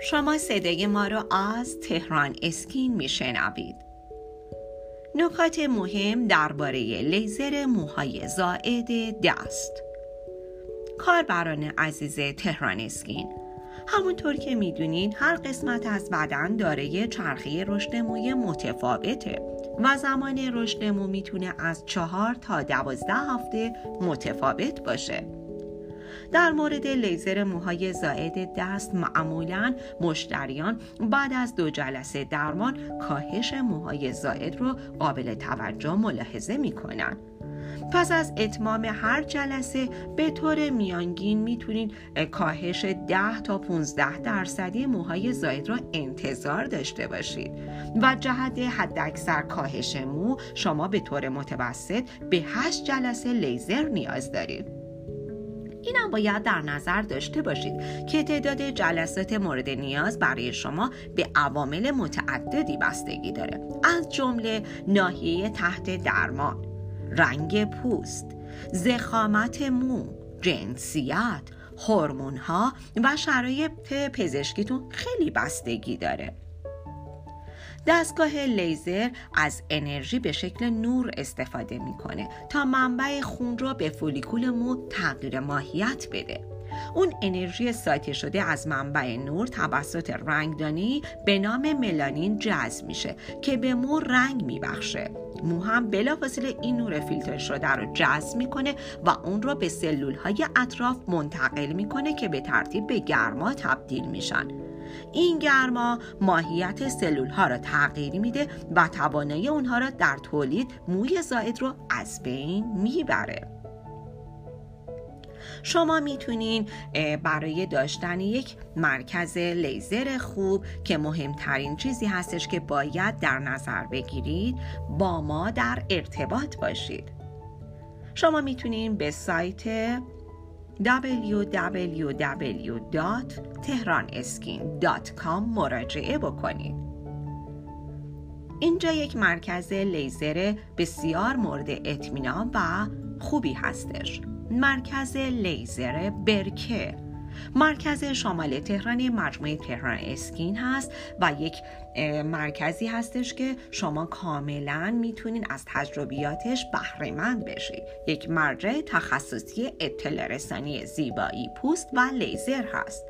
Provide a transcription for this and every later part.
شما صدای ما رو از تهران اسکین میشنوید. نکات مهم درباره لیزر موهای زائد دست. کاربران عزیز تهران اسکین همونطور که می‌دونین هر قسمت از بدن دارای چرخه رشد موی متفاوته و زمان رشد مو می‌تونه از چهار تا دوازده هفته متفاوت باشه. در مورد لیزر موهای زائد دست معمولا مشتریان بعد از دو جلسه درمان کاهش موهای زائد رو قابل توجه ملاحظه می‌کنن. پس از اتمام هر جلسه به طور میانگین می‌تونید کاهش 10 تا 15 درصدی موهای زاید را انتظار داشته باشید و جهت حداکثر کاهش مو شما به طور متوسط به 8 جلسه لیزر نیاز دارید. اینم باید در نظر داشته باشید که تعداد جلسات مورد نیاز برای شما به عوامل متعددی بستگی داره. از جمله ناحیه تحت درمان رنگ پوست زخامت مو جنسیت هورمون ها و شرایط پزشکیتون خیلی بستگی داره. دستگاه لیزر از انرژی به شکل نور استفاده می‌کنه تا منبع خون را به فولیکول مو تغییر ماهیت بده. اون انرژی ساطع شده از منبع نور توسط رنگدانی به نام ملانین جذب میشه که به مو رنگ میبخشه. مو هم بلافاصله این نور فیلتر شده رو جذب می‌کنه و اون رو به سلول های اطراف منتقل می‌کنه که به ترتیب به گرما تبدیل میشن. این گرما ماهیت سلول ها را تغییر میده و توانایی اونها را در تولید موی زائد رو از بین می‌بره. شما می‌تونین برای داشتن یک مرکز لیزر خوب که مهمترین چیزی هستش که باید در نظر بگیرید با ما در ارتباط باشید. شما می‌تونین به سایت www.tehraneskin.com مراجعه بکنید. اینجا یک مرکز لیزر بسیار مورد اطمینان و خوبی هستش. مرکز لیزر برکه. مرکز شمال تهران مجموعه تهران اسکین هست و یک مرکزی هستش که شما کاملا می‌تونین از تجربیاتش بهرهمند بشید یک مرجع تخصصی اطلاع رسانی زیبایی پوست و لیزر هست.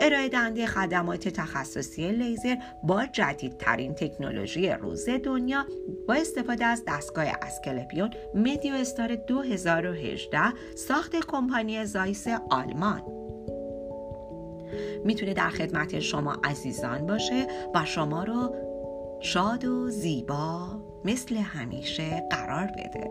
ارائه دهنده خدمات تخصصی لیزر با جدیدترین تکنولوژی روز دنیا با استفاده از دستگاه اسکلپیون مدیو استار 2018 ساخت کمپانی زایس آلمان. می‌تونه در خدمت شما عزیزان باشه و شما رو شاد و زیبا مثل همیشه قرار بده.